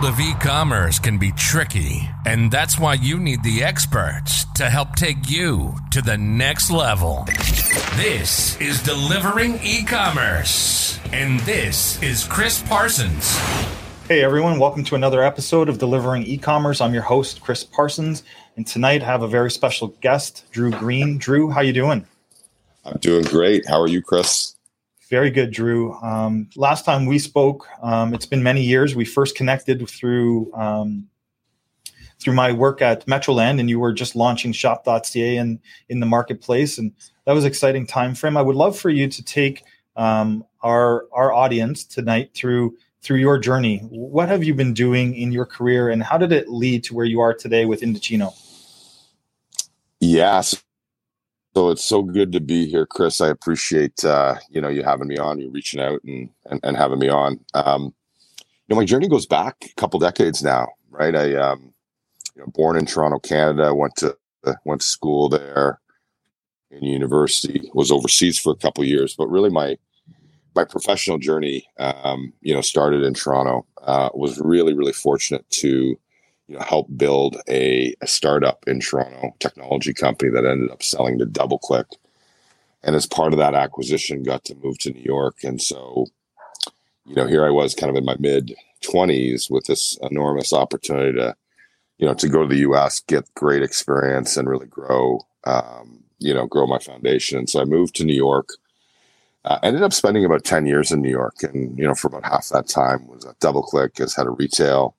world of e commerce can be tricky, and that's why you need the experts to help take you to the next level. This is Delivering E Commerce, and this is Chris Parsons. Hey everyone, welcome to another episode of Delivering E-commerce. I'm your host Chris Parsons, and tonight I have a very special guest, Drew Green. Drew, how you doing? I'm doing great. How are you, Chris? Very good, Drew. Um, last time we spoke, um, it's been many years. We first connected through um, through my work at Metroland, and you were just launching Shop.ca in in the marketplace, and that was exciting time frame. I would love for you to take um, our our audience tonight through through your journey. What have you been doing in your career, and how did it lead to where you are today with Indochino? Yes, so it's so good to be here, Chris. I appreciate uh, you know you having me on, you reaching out and and, and having me on. Um, you know, my journey goes back a couple decades now, right? I um, you know, born in Toronto, Canada, went to went to school there in university, was overseas for a couple years, but really my my professional journey, um, you know, started in Toronto. Uh, was really really fortunate to you know, help build a, a startup in Toronto technology company that ended up selling to DoubleClick. And as part of that acquisition, got to move to New York. And so, you know, here I was kind of in my mid 20s with this enormous opportunity to, you know, to go to the US, get great experience and really grow, um, you know, grow my foundation. And so I moved to New York. Uh, ended up spending about 10 years in New York. And, you know, for about half that time was at DoubleClick as head of retail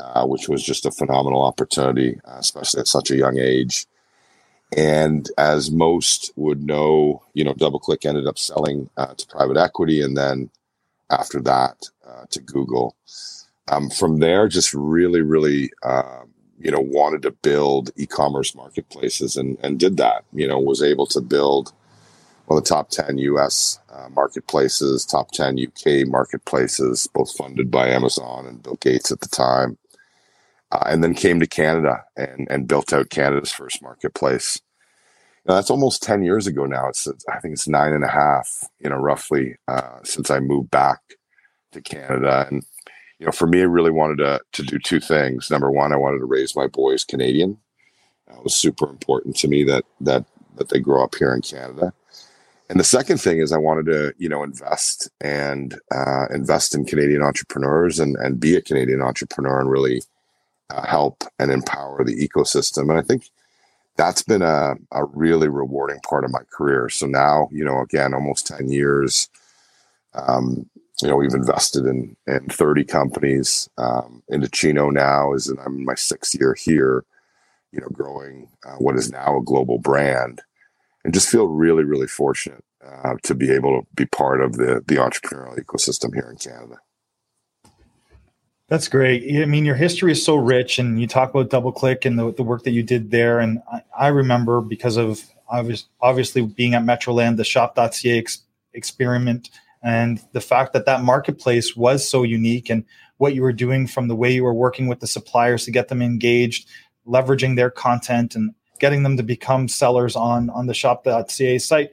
uh, which was just a phenomenal opportunity, uh, especially at such a young age. And as most would know, you know, DoubleClick ended up selling uh, to private equity, and then after that uh, to Google. Um, from there, just really, really, um, you know, wanted to build e-commerce marketplaces, and and did that. You know, was able to build one of the top 10 US uh, marketplaces, top 10 UK marketplaces, both funded by Amazon and Bill Gates at the time uh, and then came to Canada and and built out Canada's first marketplace. Now, that's almost ten years ago now. It's I think it's nine and a half, you know, roughly uh, since I moved back to Canada. And you know, for me, I really wanted to to do two things. Number one, I wanted to raise my boys Canadian. It was super important to me that that that they grow up here in Canada. And the second thing is I wanted to, you know, invest and uh, invest in Canadian entrepreneurs and and be a Canadian entrepreneur and really uh, help and empower the ecosystem. And I think that's been a, a really rewarding part of my career. So now, you know, again, almost 10 years, um, you know, we've invested in, in 30 companies. Um, Indochino now is, and I'm in my sixth year here, you know, growing uh, what is now a global brand and just feel really, really fortunate uh, to be able to be part of the, the entrepreneurial ecosystem here in Canada. That's great. I mean, your history is so rich, and you talk about DoubleClick and the, the work that you did there. And I, I remember because of obvious, obviously being at Metroland, the Shop.ca ex- experiment, and the fact that that marketplace was so unique, and what you were doing from the way you were working with the suppliers to get them engaged, leveraging their content, and getting them to become sellers on on the Shop.ca site.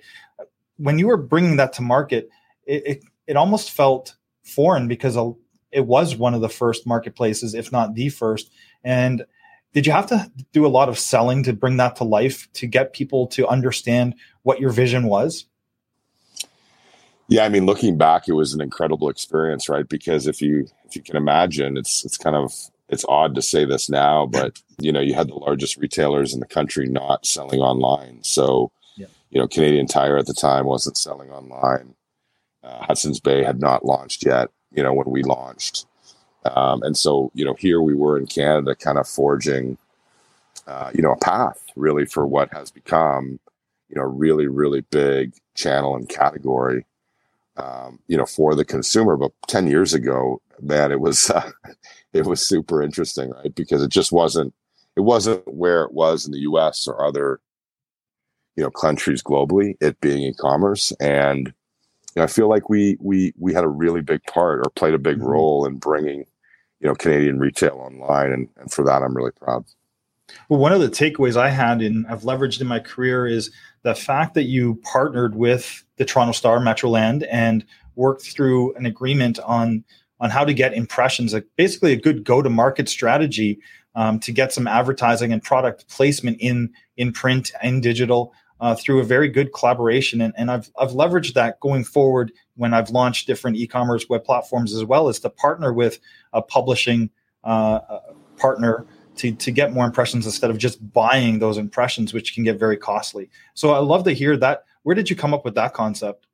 When you were bringing that to market, it, it, it almost felt foreign because a it was one of the first marketplaces, if not the first. And did you have to do a lot of selling to bring that to life to get people to understand what your vision was? Yeah, I mean, looking back, it was an incredible experience, right? Because if you if you can imagine, it's it's kind of it's odd to say this now, but you know, you had the largest retailers in the country not selling online. So, yeah. you know, Canadian Tire at the time wasn't selling online. Uh, Hudson's Bay had not launched yet you know, when we launched. Um, and so, you know, here we were in Canada kind of forging, uh, you know, a path really for what has become, you know, really, really big channel and category, um, you know, for the consumer. But 10 years ago, man, it was, uh, it was super interesting, right? Because it just wasn't, it wasn't where it was in the US or other, you know, countries globally, it being e-commerce. And, know, I feel like we we we had a really big part or played a big mm-hmm. role in bringing you know Canadian retail online, and, and for that I'm really proud. Well, one of the takeaways I had and I've leveraged in my career is the fact that you partnered with the Toronto Star Metroland and worked through an agreement on on how to get impressions, like basically a good go to market strategy um, to get some advertising and product placement in in print and digital uh, through a very good collaboration. And, and I've, I've leveraged that going forward when I've launched different e-commerce web platforms as well as to partner with a publishing uh, partner to, to get more impressions instead of just buying those impressions, which can get very costly. So I love to hear that. Where did you come up with that concept?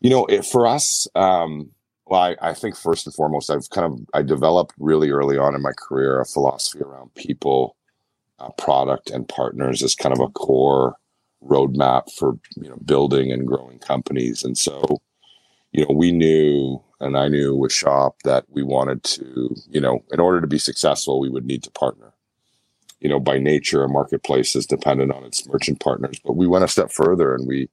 You know, it, for us, um, well, I, I, think first and foremost, I've kind of I developed really early on in my career a philosophy around people, uh, product, and partners as kind of a core roadmap for you know building and growing companies. And so, you know, we knew, and I knew with Shop that we wanted to, you know, in order to be successful, we would need to partner. You know, by nature, a marketplace is dependent on its merchant partners, but we went a step further and we, you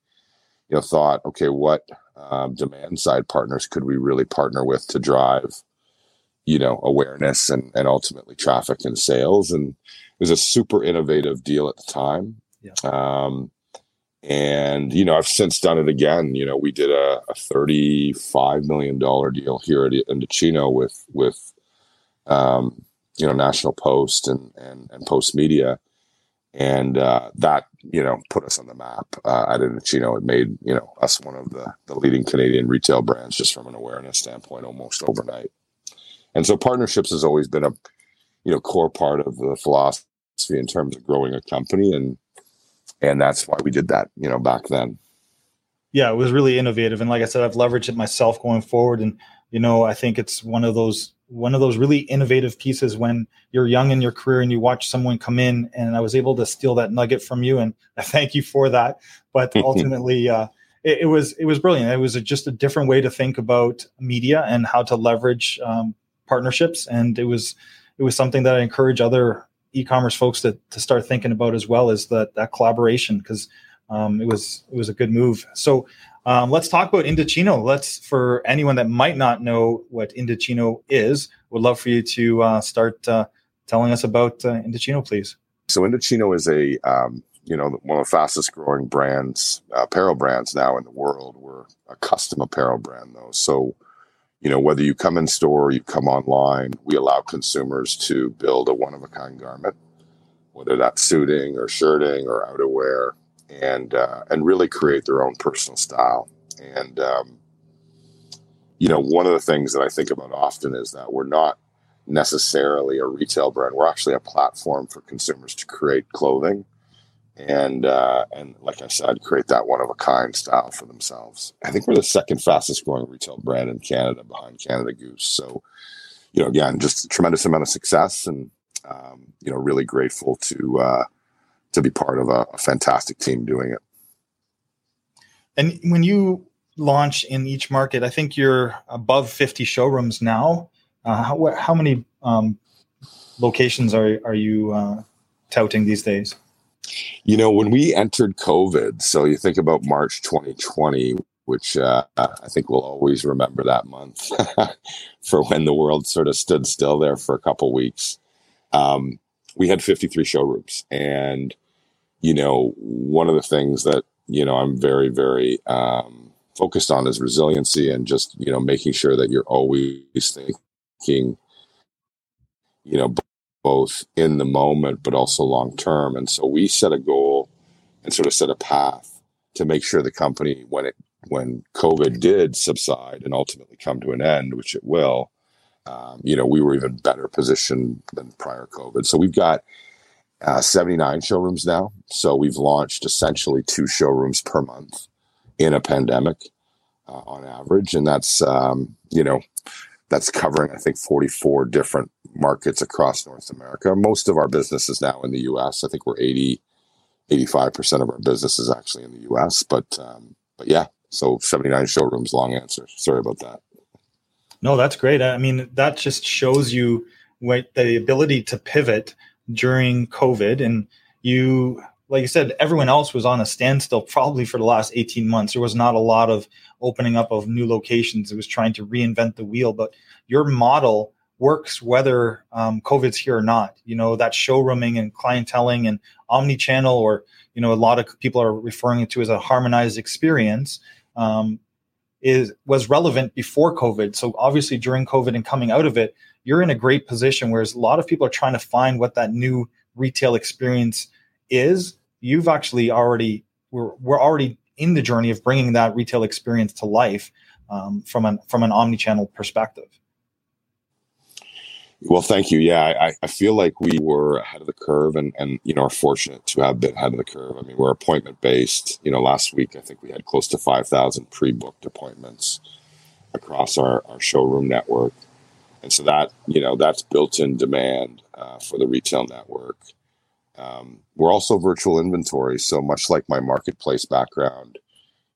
know, thought, okay, what um, demand side partners could we really partner with to drive you know awareness and, and ultimately traffic and sales and it was a super innovative deal at the time yeah. um, and you know i've since done it again you know we did a, a 35 million dollar deal here at indochino with with um, you know national post and and, and Postmedia and uh, that you know put us on the map uh, at Indochino. It made you know us one of the the leading Canadian retail brands just from an awareness standpoint almost overnight. And so partnerships has always been a you know core part of the philosophy in terms of growing a company and and that's why we did that you know back then. Yeah, it was really innovative, and like I said, I've leveraged it myself going forward, and you know I think it's one of those one of those really innovative pieces when you're young in your career and you watch someone come in and i was able to steal that nugget from you. And i thank you for that. But ultimately uh, it, it, was it was brilliant. It was a, just a different way to think about media and how to leverage um, partnerships. And it was it was something that i encourage other e-commerce folks to, to start thinking about as well is that that collaboration because um, it was it was a good move so um, let's talk about Indochino. Let's, for anyone that might not know what Indochino is, would love for you to uh, start uh, telling us about uh, Indochino, please. So Indochino is a um, you know one of the fastest growing brands, apparel brands now in the world. We're a custom apparel brand though, so you know whether you come in store, or you come online, we allow consumers to build a one of a kind garment, whether that's suiting or shirting or outerwear and uh, and really create their own personal style. And um, you know, one of the things that I think about often is that we're not necessarily a retail brand. We're actually a platform for consumers to create clothing and uh, and like I said, create that one of a kind style for themselves. I think we're the second fastest growing retail brand in Canada behind Canada Goose. So, you know, again, just a tremendous amount of success, and um, you know, really grateful to uh, to be part of a, a fantastic team doing it. And when you launch in each market, I think you're above 50 showrooms now. Uh, how, how many um, locations are, are you uh, touting these days? You know, when we entered COVID, so you think about March 2020, which uh, I think we'll always remember that month for when the world sort of stood still there for a couple weeks. Um, we had 53 showrooms and you know, one of the things that, you know, I'm very, very um, focused on is resiliency and just, you know, making sure that you're always thinking, you know, both in the moment, but also long term. And so we set a goal and sort of set a path to make sure the company, when it, when COVID did subside and ultimately come to an end, which it will, um, you know, we were even better positioned than prior COVID. So we've got uh, 79 showrooms now. So we've launched essentially two showrooms per month in a pandemic uh, on average. And that's, um, you know, that's covering, I think, 44 different markets across North America. Most of our business is now in the US. I think we're 80, 85% of our business is actually in the US. But, um, but yeah, so 79 showrooms, long answer. Sorry about that. No, that's great. I mean, that just shows you what the ability to pivot during COVID, and you, like you said, everyone else was on a standstill probably for the last 18 months. There was not a lot of opening up of new locations. It was trying to reinvent the wheel, but your model works whether um, COVID's here or not. You know, that showrooming and clienteling and omni-channel, or, you know, a lot of people are referring to as a harmonized experience. Um, is was relevant before COVID. So obviously during COVID and coming out of it, you're in a great position. Whereas a lot of people are trying to find what that new retail experience is. You've actually already we're we're already in the journey of bringing that retail experience to life um, from an from an omni-channel perspective. Well, thank you. Yeah, I, I feel like we were ahead of the curve and, and, you know, are fortunate to have been ahead of the curve. I mean, we're appointment based. You know, last week, I think we had close to 5,000 pre booked appointments across our, our showroom network. And so that, you know, that's built in demand uh, for the retail network. Um, we're also virtual inventory. So much like my marketplace background,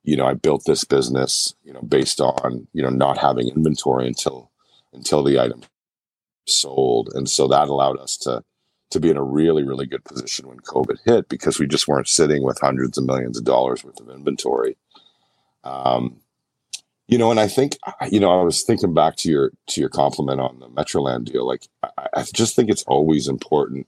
you know, I built this business, you know, based on, you know, not having inventory until, until the item sold. And so that allowed us to to be in a really, really good position when COVID hit because we just weren't sitting with hundreds of millions of dollars worth of inventory. Um, you know, and I think you know, I was thinking back to your to your compliment on the Metroland deal. Like, I, I just think it's always important,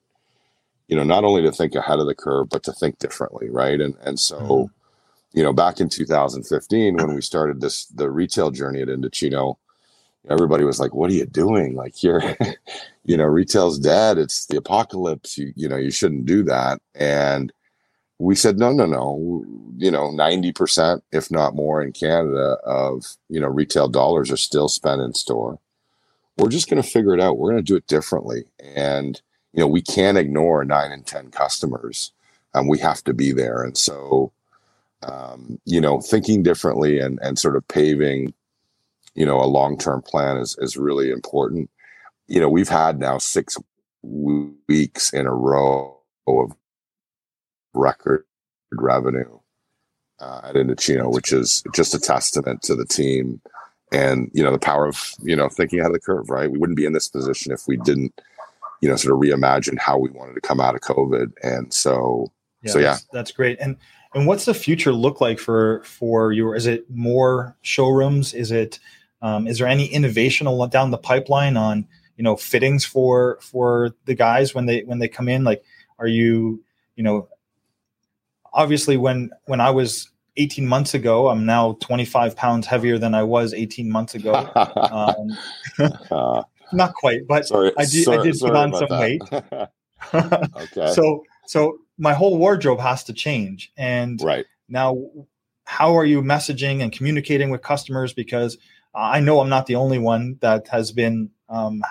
you know, not only to think ahead of the curve, but to think differently, right? And and so, mm-hmm. you know, back in 2015 when we started this the retail journey at Indochino, everybody was like, "What are you doing? Like you're, you know, retail's dead. It's the apocalypse. You you know, you shouldn't do that." And we said, "No, no, no. You know, ninety percent, if not more, in Canada of you know retail dollars are still spent in store. We're just going to figure it out. We're going to do it differently, and you know, we can't ignore nine and ten customers. and we have to be there, and so." Um, you know, thinking differently and, and sort of paving you know, a long term plan is is really important. You know, we've had now six weeks in a row of record revenue uh, at Indochino, which is just a testament to the team and you know the power of you know thinking out of the curve. Right, we wouldn't be in this position if we didn't you know sort of reimagine how we wanted to come out of COVID. And so, yeah, so yeah, that's, that's great. And and what's the future look like for for you? Is it more showrooms? Is it um, is there any innovation down the pipeline on you know fittings for for the guys when they when they come in? Like, are you you know obviously when when I was 18 months ago, I'm now 25 pounds heavier than I was 18 months ago. Um, not quite, but sorry, I did sorry, I did put on some that. weight. okay. So so my whole wardrobe has to change, and right now, how are you messaging and communicating with customers? Because I know I'm not the only one that has been, um,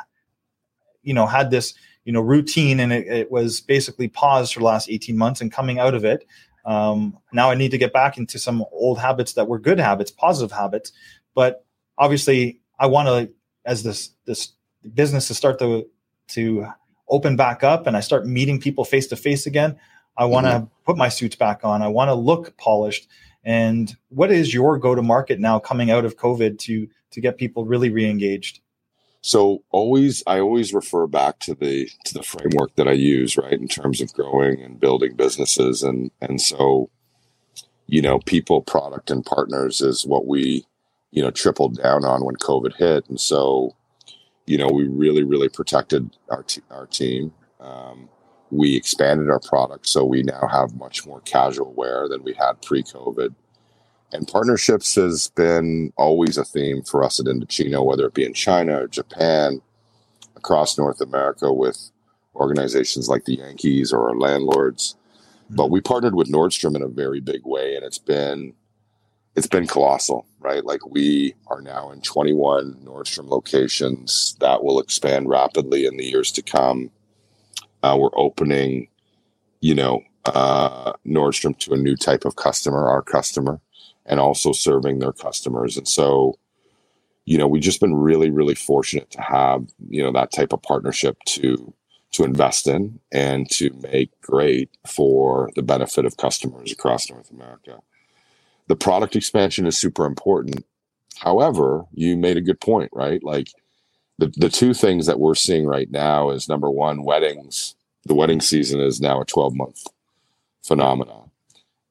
you know, had this, you know, routine and it, it, was basically paused for the last 18 months and coming out of it. Um, now I need to get back into some old habits that were good habits, positive habits. But obviously, I want to, as this this business to start to to open back up and I start meeting people face to face again. I want to mm-hmm. put my suits back on. I want to look polished. And what is your go to market now coming out of COVID to to get people really re-engaged? So always I always refer back to the to the framework that I use, right, in terms of growing and building businesses and and so you know, people, product and partners is what we, you know, tripled down on when COVID hit. And so, you know, we really, really protected our, t- our team. Um, we expanded our product, so we now have much more casual wear than we had pre-COVID. And partnerships has been always a theme for us at Indochino, whether it be in China or Japan, across North America with organizations like the Yankees or our landlords. Mm-hmm. But we partnered with Nordstrom in a very big way, and it's been it's been colossal, right? Like we are now in 21 Nordstrom locations that will expand rapidly in the years to come. Uh, we're opening, you know, uh, Nordstrom to a new type of customer, our customer, and also serving their customers. And so, you know, we've just been really, really fortunate to have, you know, that type of partnership to to invest in and to make great for the benefit of customers across North America. The product expansion is super important. However, you made a good point, right? Like the, the two things that we're seeing right now is number one, weddings. The wedding season is now a 12 month phenomenon.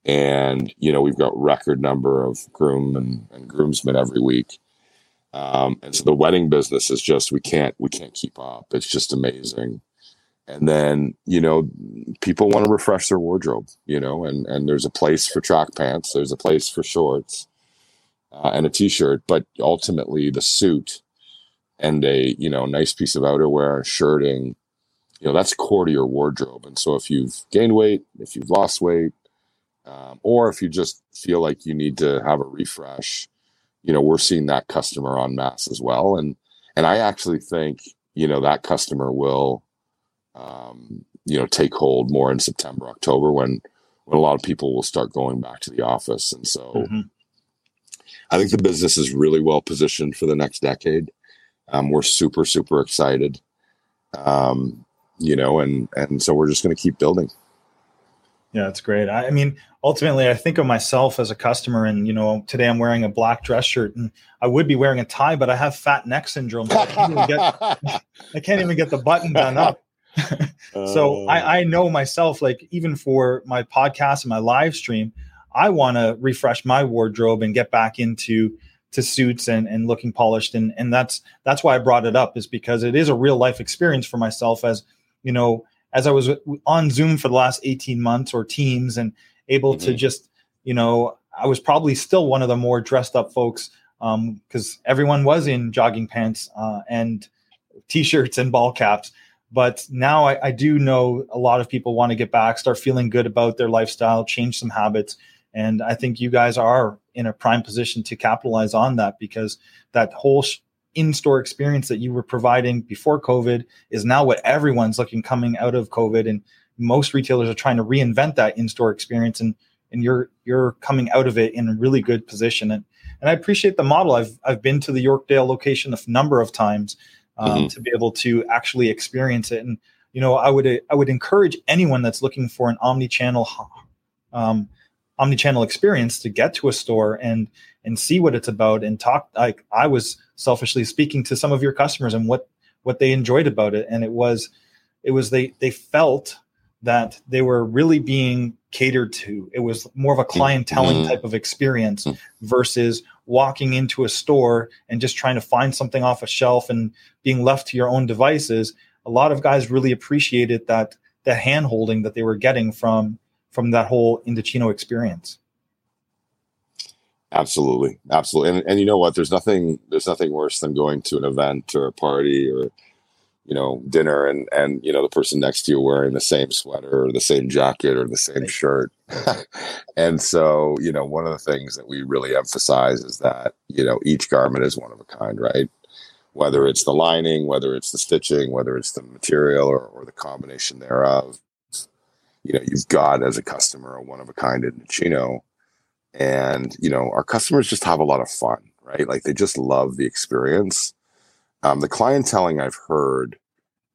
And, you know, we've got record number of groom and, and groomsmen every week. Um, and so the wedding business is just, we can't, we can't keep up. It's just amazing. And then, you know, people want to refresh their wardrobe, you know, and, and there's a place for track pants. There's a place for shorts uh, and a t-shirt, but ultimately the suit and a you know nice piece of outerwear, shirting, you know that's core to your wardrobe. And so if you've gained weight, if you've lost weight, um, or if you just feel like you need to have a refresh, you know we're seeing that customer on mass as well. And and I actually think you know that customer will um, you know take hold more in September, October when when a lot of people will start going back to the office. And so mm-hmm. I think the business is really well positioned for the next decade. Um, we're super, super excited. Um, you know, and and so we're just going to keep building. Yeah, it's great. I, I, mean, ultimately, I think of myself as a customer, and you know, today I'm wearing a black dress shirt, and I would be wearing a tie, but I have fat neck syndrome. So I, can't get, I can't even get the button done up. so I, uh. I know myself, like even for my podcast and my live stream, I want to refresh my wardrobe and get back into to suits and, and looking polished. And, and that's, that's why I brought it up is because it is a real life experience for myself as, you know, as I was on Zoom for the last 18 months or teams and able mm-hmm. to just, you know, I was probably still one of the more dressed up folks because um, everyone was in jogging pants uh, and t-shirts and ball caps. But now I, I do know a lot of people want to get back, start feeling good about their lifestyle, change some habits. And I think you guys are in a prime position to capitalize on that because that whole sh- in-store experience that you were providing before COVID is now what everyone's looking coming out of COVID. And most retailers are trying to reinvent that in-store experience and and you're you're coming out of it in a really good position. And and I appreciate the model. I've I've been to the Yorkdale location a number of times um, mm-hmm. to be able to actually experience it. And you know, I would I would encourage anyone that's looking for an omni-channel um, omni-channel experience to get to a store and and see what it's about and talk like I was selfishly speaking to some of your customers and what what they enjoyed about it and it was it was they they felt that they were really being catered to it was more of a clienteling mm-hmm. type of experience mm-hmm. versus walking into a store and just trying to find something off a shelf and being left to your own devices a lot of guys really appreciated that that hand holding that they were getting from from that whole Indochino experience. Absolutely, absolutely, and and you know what? There's nothing there's nothing worse than going to an event or a party or you know dinner and and you know the person next to you wearing the same sweater or the same jacket or the same shirt. and so you know one of the things that we really emphasize is that you know each garment is one of a kind, right? Whether it's the lining, whether it's the stitching, whether it's the material or, or the combination thereof you know you've got as a customer a one of a kind Indochino, and you know our customers just have a lot of fun, right? Like they just love the experience. Um, the clienteling I've heard,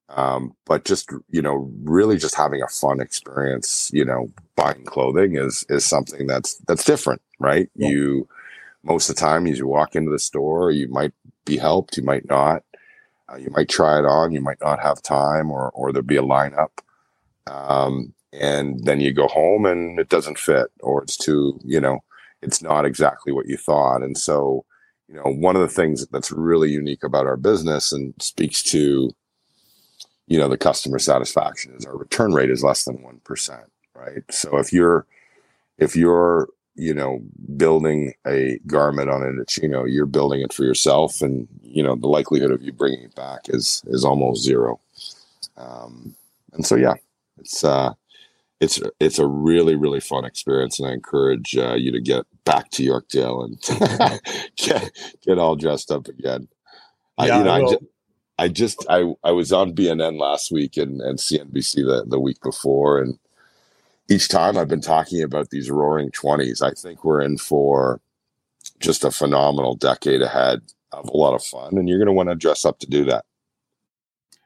um, but just you know really just having a fun experience, you know, buying clothing is is something that's that's different, right? Yeah. You most of the time as you walk into the store, you might be helped, you might not. Uh, you might try it on, you might not have time, or or there'll be a lineup. Um, and then you go home and it doesn't fit or it's too you know it's not exactly what you thought. And so you know one of the things that's really unique about our business and speaks to you know the customer satisfaction is our return rate is less than 1% right? So if you're if you're you know building a garment on Indochino you're building it for yourself and you know the likelihood of you bringing it back is is almost zero. Um and so yeah it's uh it's it's a really really fun experience, and I encourage uh, you to get back to Yorkdale and get get all dressed up again. Yeah, I, you know, I, I, just, I just I I was on BNN last week and and CNBC the the week before, and each time I've been talking about these roaring twenties. I think we're in for just a phenomenal decade ahead of a lot of fun, and you're going to want to dress up to do that.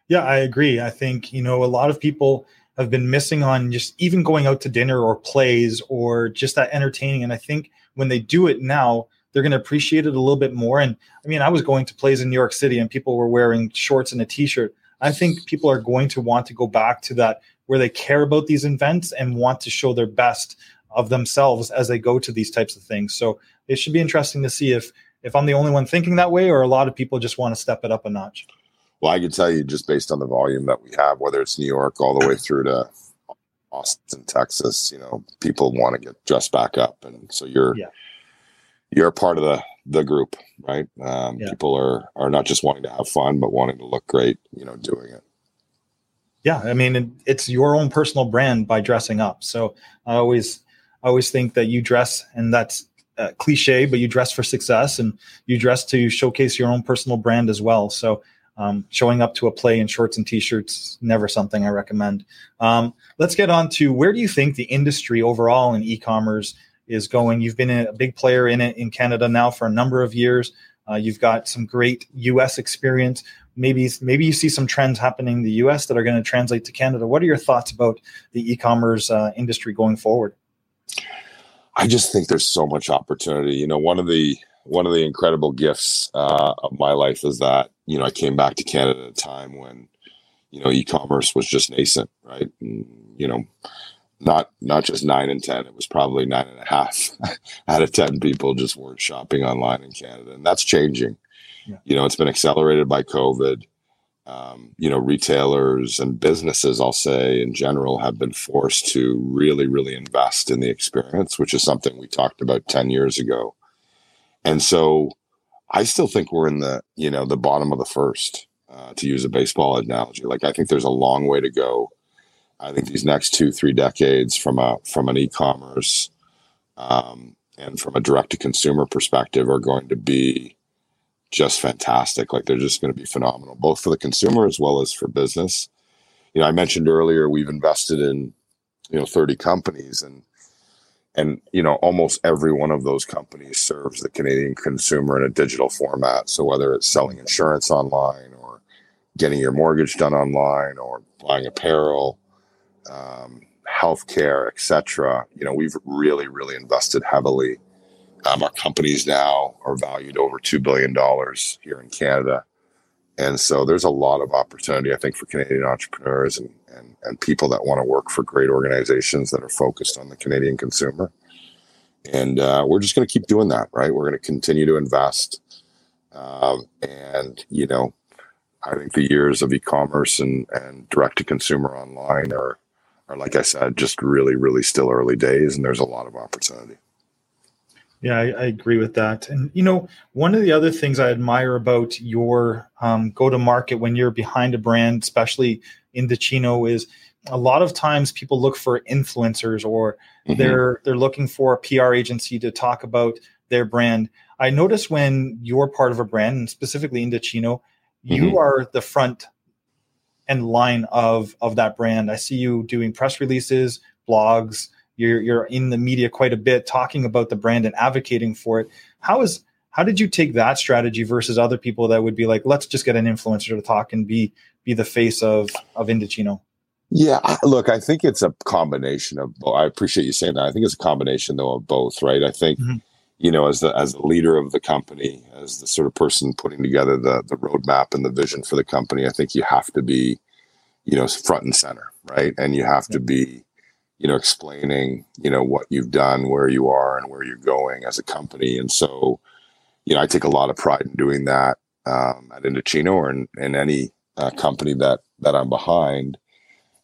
Yeah, I agree. I think you know a lot of people have been missing on just even going out to dinner or plays or just that entertaining. And I think when they do it now, they're going to appreciate it a little bit more. And I mean, I was going to plays in New York City and people were wearing shorts and a t-shirt. I think people are going to want to go back to that where they care about these events and want to show their best of themselves as they go to these types of things. So it should be interesting to see if if I'm the only one thinking that way or a lot of people just want to step it up a notch. Well, I can tell you just based on the volume that we have, whether it's New York all the way through to Austin, Texas, you know, people want to get dressed back up, and so you're yeah. you're part of the the group, right? Um, yeah. People are are not just wanting to have fun, but wanting to look great, you know, doing it. Yeah, I mean, it's your own personal brand by dressing up. So I always, I always think that you dress, and that's uh, cliche, but you dress for success, and you dress to showcase your own personal brand as well. So um, showing up to a play in shorts and t-shirts never something I recommend. Um, let's get on to where do you think the industry overall in e-commerce is going? You've been a big player in it in Canada now for a number of years. Uh, you've got some great U.S. experience. Maybe maybe you see some trends happening in the U.S. that are going to translate to Canada. What are your thoughts about the e-commerce uh, industry going forward? I just think there's so much opportunity. You know, one of the one of the incredible gifts uh, of my life is that you know I came back to Canada at a time when you know e-commerce was just nascent, right? And, you know, not not just nine and ten; it was probably nine and a half out of ten people just weren't shopping online in Canada, and that's changing. Yeah. You know, it's been accelerated by COVID. Um, you know, retailers and businesses, I'll say in general, have been forced to really, really invest in the experience, which is something we talked about 10 years ago. And so I still think we're in the, you know, the bottom of the first, uh, to use a baseball analogy. Like, I think there's a long way to go. I think these next two, three decades from a, from an e-commerce, um, and from a direct to consumer perspective are going to be just fantastic. Like they're just going to be phenomenal, both for the consumer as well as for business. You know, I mentioned earlier we've invested in, you know, 30 companies and and you know almost every one of those companies serves the Canadian consumer in a digital format. So whether it's selling insurance online or getting your mortgage done online or buying apparel, um, healthcare, etc., you know, we've really really invested heavily um, our companies now are valued over $2 billion here in Canada. And so there's a lot of opportunity, I think, for Canadian entrepreneurs and, and, and people that want to work for great organizations that are focused on the Canadian consumer. And uh, we're just going to keep doing that, right? We're going to continue to invest. Um, and, you know, I think the years of e-commerce and, and direct to consumer online are, are, like I said, just really, really still early days. And there's a lot of opportunity. Yeah, I, I, agree with that. And you know, one of the other things I admire about your um, go to market when you're behind a brand, especially Indochino, is a lot of times people look for influencers or mm-hmm. they're they're looking for a PR agency to talk about their brand. I notice when you're part of a brand, and specifically Indochino, mm-hmm. you are the front and line of of that brand. I see you doing press releases, blogs you're you're in the media quite a bit talking about the brand and advocating for it. How is how did you take that strategy versus other people that would be like, let's just get an influencer to talk and be be the face of of Indochino? Yeah, look, I think it's a combination of. I appreciate you saying that. I think it's a combination though of both, right? I think. Mm-hmm. You know, as the as the leader of the company, as the sort of person putting together the the roadmap and the vision for the company, I think you have to be, you know, front and center, right? And you have to be, you know, explaining, you know, what you've done, where you are, and where you're going as a company. And so, you know, I take a lot of pride in doing that um, at Indochino or in, in any uh, company that that I'm behind.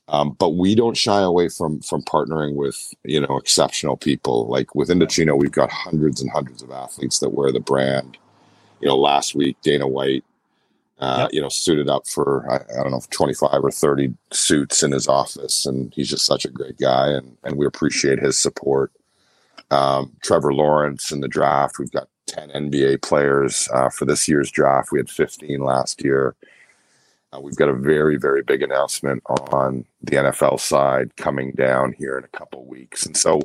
Um, but we don't shy away from from partnering with you know exceptional people. Like with Indochino, we've got hundreds and hundreds of athletes that wear the brand. You know, last week Dana White uh, yep. you know, suited up for I, I, don't know 25 or 30 suits in his office, and he's just such a great guy, and and we appreciate his support. Um, Trevor Lawrence in the draft, we've got 10 NBA players uh, for this year's draft. We had 15 last year. Uh, we've got a very very big announcement on the NFL side coming down here in a couple weeks, and so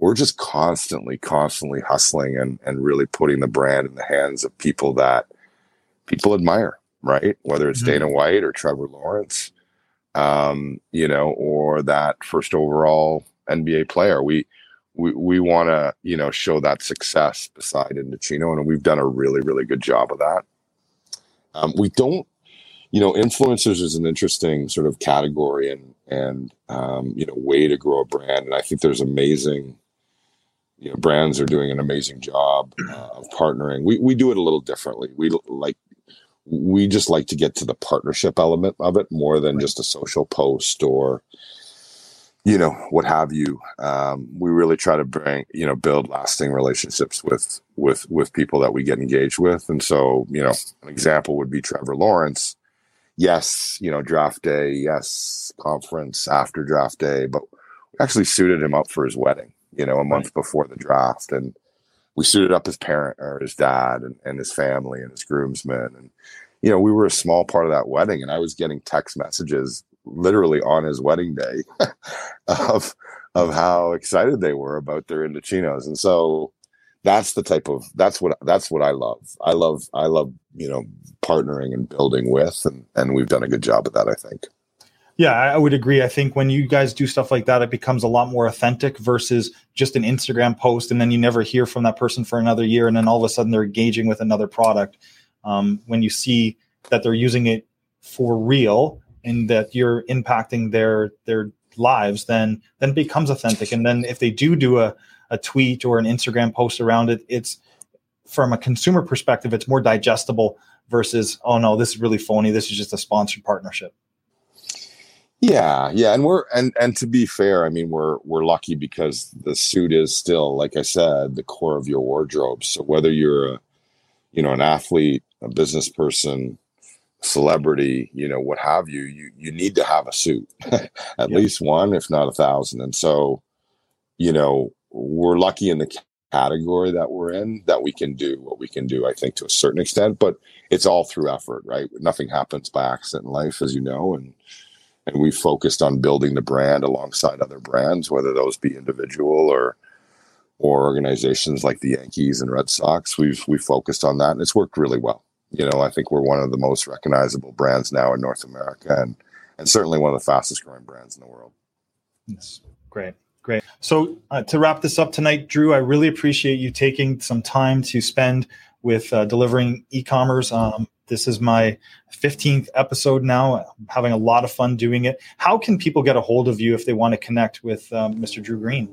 we're just constantly constantly hustling and and really putting the brand in the hands of people that people admire right? Whether it's mm-hmm. Dana White or Trevor Lawrence, um, you know, or that first overall NBA player. We we we want to you know show that success beside Indochino, and we've done a really really good job of that. Um, we don't, you know, influencers is an interesting sort of category and and um, you know way to grow a brand, and I think there's amazing. You know, brands are doing an amazing job uh, of partnering. We we do it a little differently. We like we just like to get to the partnership element of it more than just a social post or you know what have you. Um, we really try to bring you know build lasting relationships with with with people that we get engaged with. And so you know an example would be trevor lawrence. Yes you know draft day yes conference after draft day but we actually suited him up for his wedding you know a month right. before the draft. And we suited up his parent or his dad and, and his family and his groomsmen and you know we were a small part of that wedding and i was getting text messages literally on his wedding day of of how excited they were about their Indochinos. And so that's the type of that's what that's what I love. I love I love, you know, partnering and building with and and we've done a good job of that, I think. Yeah, I would agree. I think when you guys do stuff like that, it becomes a lot more authentic versus just an Instagram post, and then you never hear from that person for another year, and then all of a sudden they're engaging with another product. Um, when you see that they're using it for real and that you're impacting their their lives, then then it becomes authentic. And then if they do do a a tweet or an Instagram post around it, it's from a consumer perspective, it's more digestible versus oh no, this is really phony. This is just a sponsored partnership. Yeah, yeah, and we're and and to be fair, I mean we're we're lucky because the suit is still, like I said, the core of your wardrobe. So whether you're a, you know, an athlete, a business person, celebrity, you know, what have you, you you need to have a suit, at yeah. least one, if not a thousand. And so, you know, we're lucky in the category that we're in that we can do what we can do. I think to a certain extent, but it's all through effort, right? Nothing happens by accident in life, as you know, and and we focused on building the brand alongside other brands, whether those be individual or or organizations like the Yankees and Red Sox. We've we focused on that, and it's worked really well you know, I think we're one of the most recognizable brands now in North America and and certainly one of the fastest growing brands in the world. Yes. Great. Great. So uh, to wrap this up tonight, Drew, I really appreciate you taking some time to spend with uh, delivering e-commerce. Um, this is my 15th episode now. I'm having a lot of fun doing it. How can people get a hold of you if they want to connect with um, Mr. Drew Green?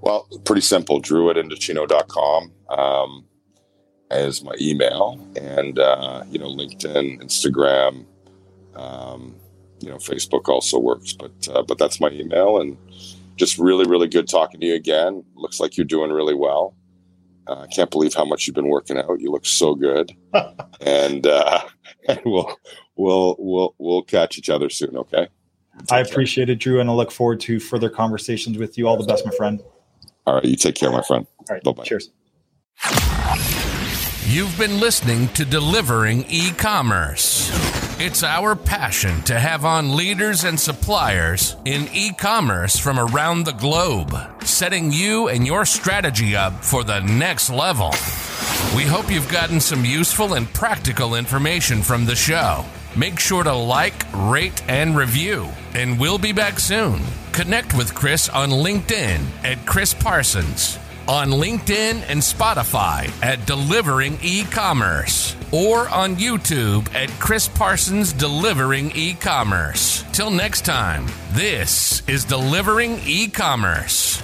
Well, pretty simple. Drew at Indochino.com. Um, as my email, and uh, you know, LinkedIn, Instagram, um, you know, Facebook also works. But uh, but that's my email, and just really, really good talking to you again. Looks like you're doing really well. Uh, I uh, can't believe how much you've been working out. You look so good, and uh, and we'll we'll we'll we'll catch each other soon. Okay. Take I appreciate care. it, Drew, and I look forward to further conversations with you. All the best, my friend. All right, you take care, my friend. All right, bye. Cheers. You've been listening to Delivering E-commerce. It's our passion to have on leaders and suppliers in e-commerce from around the globe, setting you and your strategy up for the next level. We hope you've gotten some useful and practical information from the show. Make sure to like, rate, and review, and we'll be back soon. Connect with Chris on LinkedIn at Chris Parsons on LinkedIn and Spotify at Delivering E-commerce or on YouTube at Chris Parsons Delivering E-commerce. Till next time, this is Delivering E-commerce.